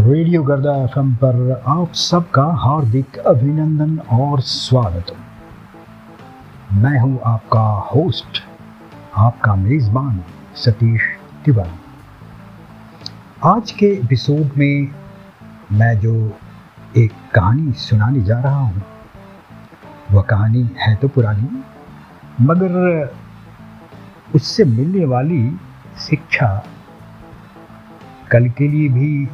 Radio गर्दा FM पर आप सबका हार्दिक अभिनंदन और स्वागत मैं हूँ आपका होस्ट, आपका मेज़बान सतीश तिवारी। आज के एपिसोड में मैं जो एक कहानी सुनाने जा रहा हूँ, वह कहानी है तो पुरानी, मगर उससे मिलने वाली शिक्षा कल के लिए भी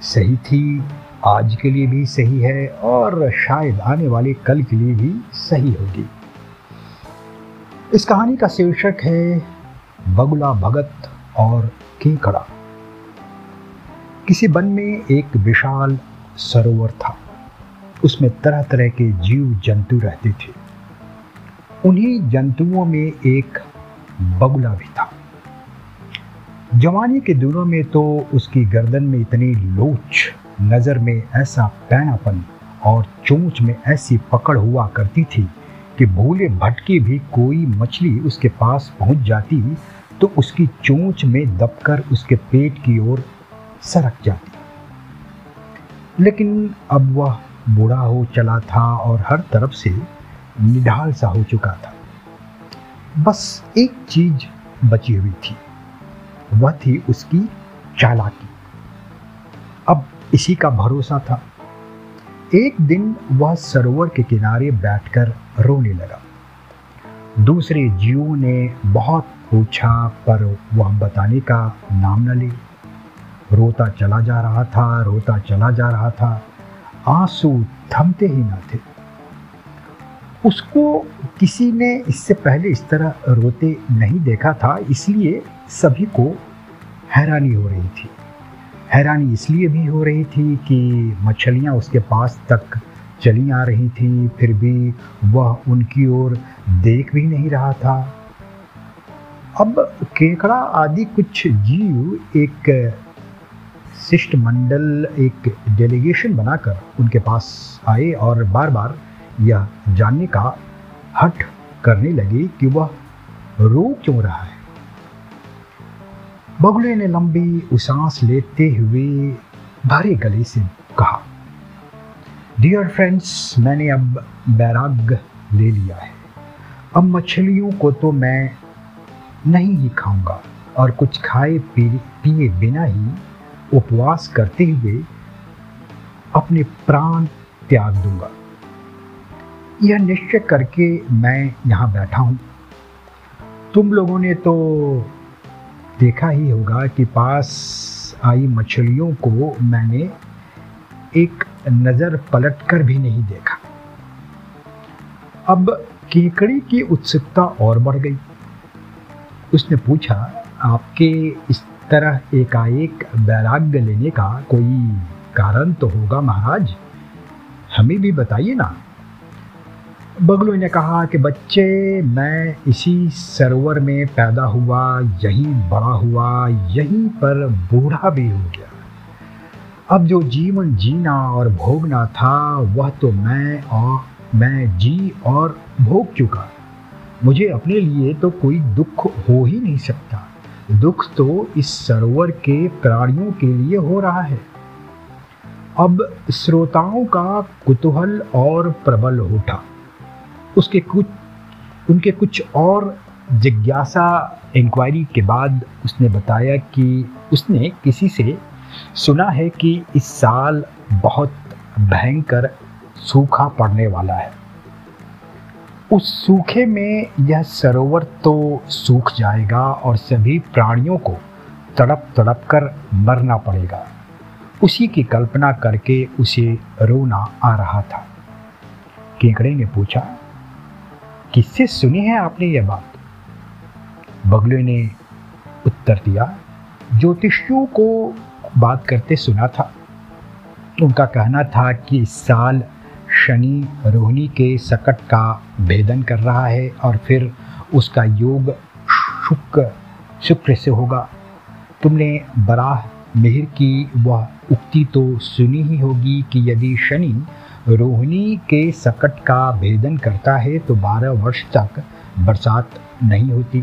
सही थी, आज के लिए भी सही है और शायद आने वाले कल के लिए भी सही होगी। इस कहानी का शीर्षक है, बगुला भगत और केकड़ा। किसी वन में एक विशाल सरोवर था। उसमें तरह तरह के जीव जंतु रहते थे। उन्हीं जंतुओं में एक बगुला भी था। जवानी के दिनों में तो उसकी गर्दन में इतनी लोच, नज़र में ऐसा पैनापन और चोंच में ऐसी पकड़ हुआ करती थी कि भूले भटके भी कोई मछली उसके पास पहुँच जाती तो उसकी चोंच में दबकर उसके पेट की ओर सरक जाती। लेकिन अब वह बूढ़ा हो चला था और हर तरफ़ से निढाल सा हो चुका था। बस एक चीज़ बची हुई थी। वह थी उसकी चालाकी। अब इसी का भरोसा था। एक दिन वह सरोवर के किनारे बैठकर रोने लगा। दूसरे जीवों ने बहुत पूछा, पर वह बताने का नाम न ले। रोता चला जा रहा था, रोता चला जा रहा था। आँसू थमते ही न थे। उसको किसी ने इससे पहले इस तरह रोते नहीं देखा था, इसलिए सभी को हैरानी हो रही थी। हैरानी इसलिए भी हो रही थी कि मछलियाँ उसके पास तक चली आ रही थी, फिर भी वह उनकी ओर देख भी नहीं रहा था। अब केकड़ा आदि कुछ जीव एक शिष्टमंडल, एक डेलीगेशन बनाकर उनके पास आए और बार बार यह जानने का हट करने लगे कि वह रो क्यों रहा है। बगुले ने लंबी उसांस लेते हुए भरे गले से कहा डियर फ्रेंड्स मैंने अब बैराग ले लिया है। अब मछलियों को तो मैं नहीं ही खाऊँगा और कुछ खाए पिए बिना ही उपवास करते हुए अपने प्राण त्याग दूँगा। यह निश्चय करके मैं यहाँ बैठा हूँ। तुम लोगों ने तो देखा ही होगा कि पास आई मछलियों को मैंने एक नज़र पलट कर भी नहीं देखा। अब केकड़ी की उत्सुकता और बढ़ गई। उसने पूछा, आपके इस तरह एकाएक वैराग्य लेने का कोई कारण तो होगा महाराज? हमें भी बताइए ना। बगलू ने कहा कि बच्चे, मैं इसी सरोवर में पैदा हुआ, यहीं बड़ा हुआ, यहीं पर बूढ़ा भी हो गया। अब जो जीवन जीना और भोगना था, वह तो मैं और, मैं जी और भोग चुका। मुझे अपने लिए तो कोई दुख हो ही नहीं सकता। दुख तो इस सरोवर के प्राणियों के लिए हो रहा है। अब श्रोताओं का कुतूहल और प्रबल उठा। उसके कुछ, उनके कुछ और जिज्ञासा इंक्वायरी के बाद उसने बताया कि उसने किसी से सुना है कि इस साल बहुत भयंकर सूखा पड़ने वाला है। उस सूखे में यह सरोवर तो सूख जाएगा और सभी प्राणियों को तड़प तड़प कर मरना पड़ेगा। उसी की कल्पना करके उसे रोना आ रहा था। केकड़े ने पूछा किससे सुनी है आपने यह बात? बगले ने उत्तर दिया, ज्योतिषियों को बात करते सुना था। उनका कहना था कि इस साल शनि रोहिणी के सकट का भेदन कर रहा है और फिर उसका योग शुक्र शुक्र से होगा। तुमने बराह मिहिर की, वह उक्ति तो सुनी ही होगी कि यदि शनि रोहिणी के सकट का भेदन करता है तो बारह वर्ष तक बरसात नहीं होती।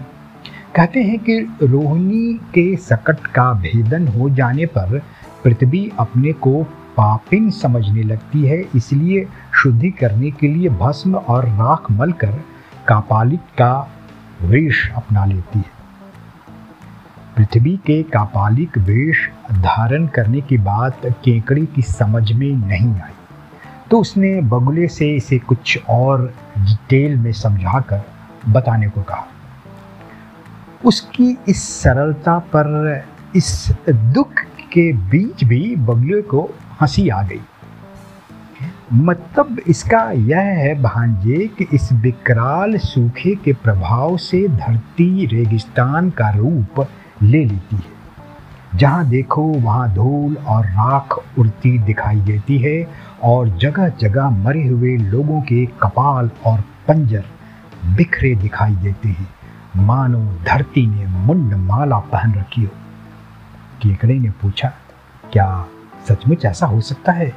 कहते हैं कि रोहिणी के सकट का भेदन हो जाने पर पृथ्वी अपने को पापिन समझने लगती है, इसलिए शुद्धि करने के लिए भस्म और राख मलकर कापालिक का वेश अपना लेती है। पृथ्वी के कापालिक वेश धारण करने की बात केकड़ी की समझ में नहीं आई। तो उसने बगुले से इसे कुछ और डिटेल में समझाकर बताने को कहा। उसकी इस सरलता पर इस दुख के बीच भी बगुले को हँसी आ गई। मतलब इसका यह है भांजे कि इस विकराल सूखे के प्रभाव से धरती रेगिस्तान का रूप ले लेती है। जहाँ देखो वहाँ धूल और राख उड़ती दिखाई देती है और जगह जगह मरे हुए लोगों के कपाल और पंजर बिखरे दिखाई देते हैं। मानो धरती ने मुंड माला पहन रखी हो। केकड़े ने पूछा, क्या सचमुच ऐसा हो सकता है?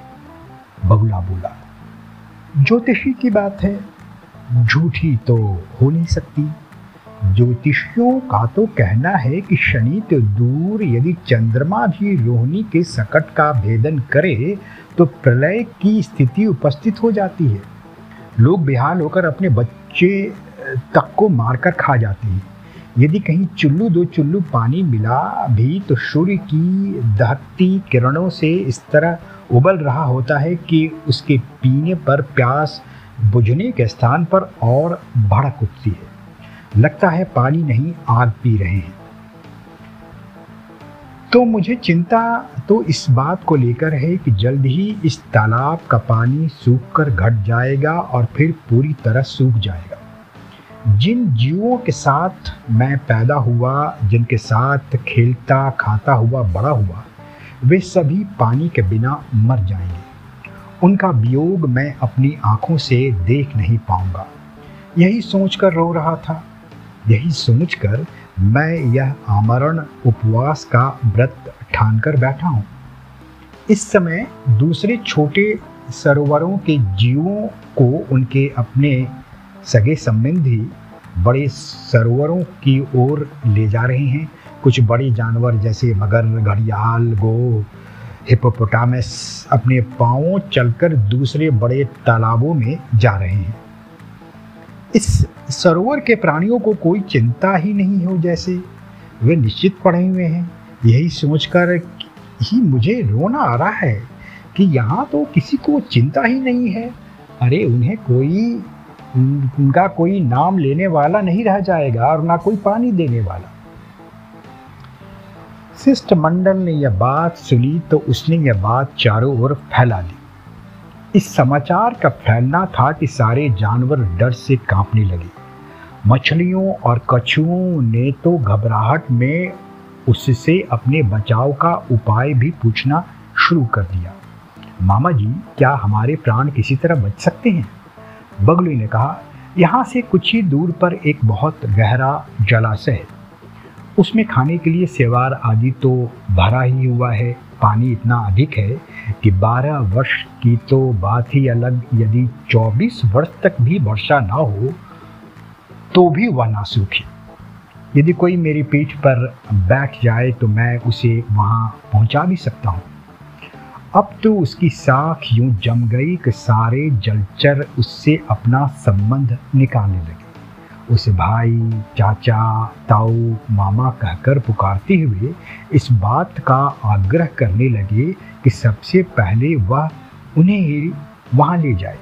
बगुला बोला, ज्योतिषी की बात है। झूठी तो हो नहीं सकती। ज्योतिषियों का तो कहना है कि शनि तो दूर यदि चंद्रमा भी रोहिणी के सकट का भेदन करे तो प्रलय की स्थिति उपस्थित हो जाती है। लोग बेहाल होकर अपने बच्चे तक को मारकर खा जाते हैं। यदि कहीं चुल्लू दो चुल्लू पानी मिला भी तो सूर्य की दहकती किरणों से इस तरह उबल रहा होता है कि उसके पीने पर प्यास बुझने के स्थान पर और भड़क उठती है। लगता है पानी नहीं, आग पी रहे हैं। तो मुझे चिंता तो इस बात को लेकर है कि जल्द ही इस तालाब का पानी सूख कर घट जाएगा और फिर पूरी तरह सूख जाएगा। जिन जीवों के साथ मैं पैदा हुआ, जिनके साथ खेलता, खाता हुआ, बड़ा हुआ, वे सभी पानी के बिना मर जाएँगे। उनका वियोग मैं अपनी आँखों से देख नहीं पाऊँगा। यही सोचकर रो रहा था। यही सोचकर मैं यह आमरण उपवास का व्रत ठान कर बैठा हूँ। इस समय दूसरे छोटे सरोवरों के जीवों को उनके अपने सगे संबंधी बड़े सरोवरों की ओर ले जा रहे हैं। कुछ बड़े जानवर जैसे मगर घड़ियाल, गो हिपोपोटामस अपने पाँवों चलकर दूसरे बड़े तालाबों में जा रहे हैं। इस सरोवर के प्राणियों को कोई चिंता ही नहीं हो जैसे। वे निश्चित पड़े हुए हैं। यही सोचकर ही मुझे रोना आ रहा है कि यहाँ तो किसी को चिंता ही नहीं है। अरे, उन्हें कोई उनका कोई नाम लेने वाला नहीं रह जाएगा और ना कोई पानी देने वाला। शिष्ट मंडल ने यह बात सुनी तो उसने यह बात चारों ओर फैला दी। इस समाचार का फैलना था कि सारे जानवर डर से कांपने लगे। मछलियों और कछुओं ने तो घबराहट में उससे अपने बचाव का उपाय भी पूछना शुरू कर दिया। मामा जी, क्या हमारे प्राण किसी तरह बच सकते हैं? बगलू ने कहा, यहाँ से कुछ ही दूर पर एक बहुत गहरा जलाशय है। उसमें खाने के लिए सेवार आदि तो भरा ही हुआ है, पानी इतना अधिक है कि 12 वर्ष की तो बात ही अलग, यदि 24 वर्ष तक भी वर्षा ना हो तो भी वह ना सूखे यदि कोई मेरी पीठ पर बैठ जाए तो मैं उसे वहाँ पहुँचा भी सकता हूँ। अब तो उसकी साख यूँ जम गई कि सारे जलचर उससे अपना संबंध निकालने लगे। उसे भाई, चाचा, ताऊ, मामा कहकर पुकारते हुए इस बात का आग्रह करने लगे कि सबसे पहले वह उन्हें ही वहाँ ले जाए।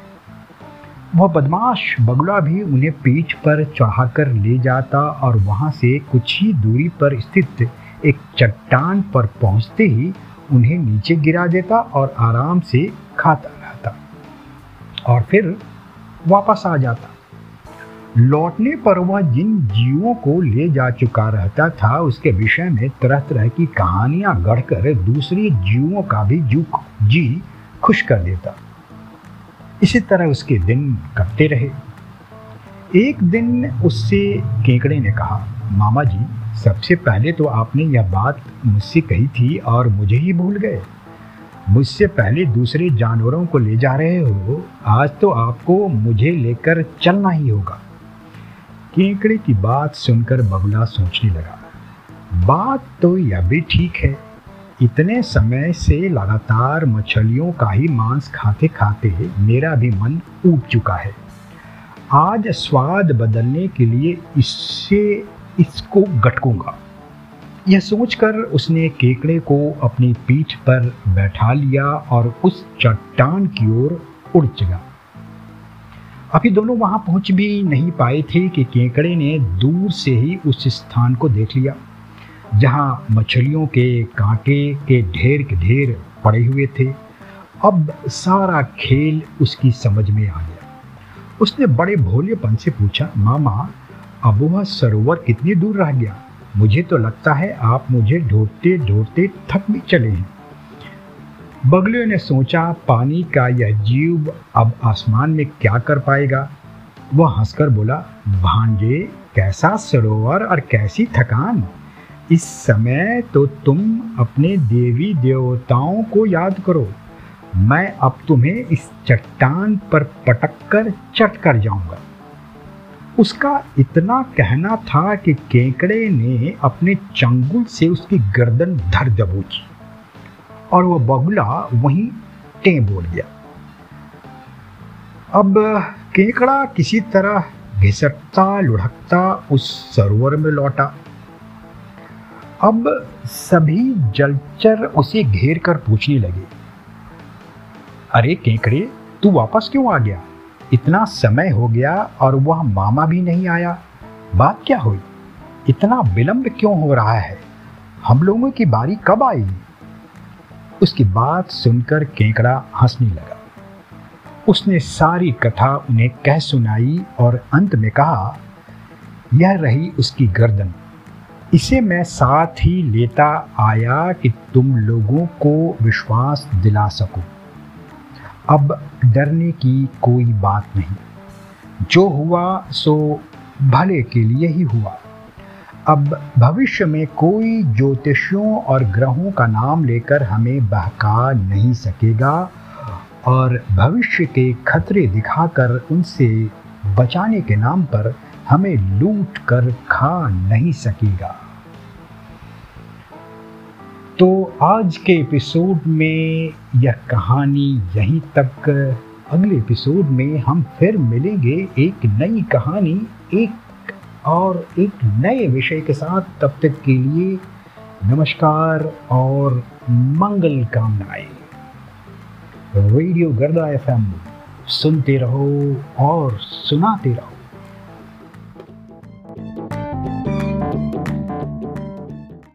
वह बदमाश बगुला भी उन्हें पीठ पर चढ़ाकर ले जाता और वहाँ से कुछ ही दूरी पर स्थित एक चट्टान पर पहुँचते ही उन्हें नीचे गिरा देता और आराम से खाता रहता और फिर वापस आ जाता। लौटने पर वह जिन जीवों को ले जा चुका रहता था, उसके विषय में तरह तरह की कहानियाँ गढ़कर दूसरे जीवों का भी जू जी खुश कर देता। इसी तरह उसके दिन कटते रहे। एक दिन उससे केकड़े ने कहा, मामा जी, सबसे पहले तो आपने यह बात मुझसे कही थी और मुझे ही भूल गए। मुझसे पहले दूसरे जानवरों को ले जा रहे हो, आज तो आपको मुझे लेकर चलना ही होगा। केकड़े की बात सुनकर बगुला सोचने लगा, बात तो यह भी ठीक है इतने समय से लगातार मछलियों का ही मांस खाते खाते मेरा भी मन उठ चुका है। आज स्वाद बदलने के लिए इससे इसको गटकूँगा। यह सोचकर उसने केकड़े को अपनी पीठ पर बैठा लिया और उस चट्टान की ओर उड़ चला। अभी दोनों वहाँ पहुँच भी नहीं पाए थे कि केकड़े ने दूर से ही उस स्थान को देख लिया। जहाँ मछलियों के कांटे के ढेर के ढेर पड़े हुए थे। अब सारा खेल उसकी समझ में आ गया। उसने बड़े भोलेपन से पूछा, मामा, अब वह सरोवर कितनी दूर रह गया? मुझे तो लगता है आप मुझे ढूंढते ढूंढते थक भी चले हैं। बगलियों ने सोचा, पानी का यह जीव अब आसमान में क्या कर पाएगा? वह हंसकर बोला, भांजे, कैसा सरोवर और कैसी थकान? इस समय तो तुम अपने देवी देवताओं को याद करो। मैं अब तुम्हें इस चट्टान पर पटक कर चट कर जाऊँगा। उसका इतना कहना था कि केकड़े ने अपने चंगुल से उसकी गर्दन धर दबोची और वह बगुला वहीं टें बोल गया। अब केकड़ा किसी तरह घिसटता, लुढ़कता उस सरोवर में लौटा। अब सभी जलचर उसे घेर कर पूछने लगे। अरे केकड़े, तू वापस क्यों आ गया? इतना समय हो गया और वह मामा भी नहीं आया। बात क्या हुई? इतना विलंब क्यों हो रहा है? हम लोगों की बारी कब आएगी उसकी बात सुनकर केकड़ा हंसने लगा। उसने सारी कथा उन्हें कह सुनाई और अंत में कहा, यह रही उसकी गर्दन। इसे मैं साथ ही लेता आया कि तुम लोगों को विश्वास दिला सको। अब डरने की कोई बात नहीं। जो हुआ, सो भले के लिए ही हुआ। अब भविष्य में कोई ज्योतिषियों और ग्रहों का नाम लेकर हमें बहका नहीं सकेगा और भविष्य के खतरे दिखाकर उनसे बचाने के नाम पर हमें लूट कर खा नहीं सकेगा। तो आज के एपिसोड में यह कहानी यहीं तक अगले एपिसोड में हम फिर मिलेंगे एक नई कहानी, एक और एक नए विषय के साथ। तब तक के लिए नमस्कार और मंगल कामनाएँ। रेडियो गर्दा एफएम, सुनते रहो और सुनाते रहो।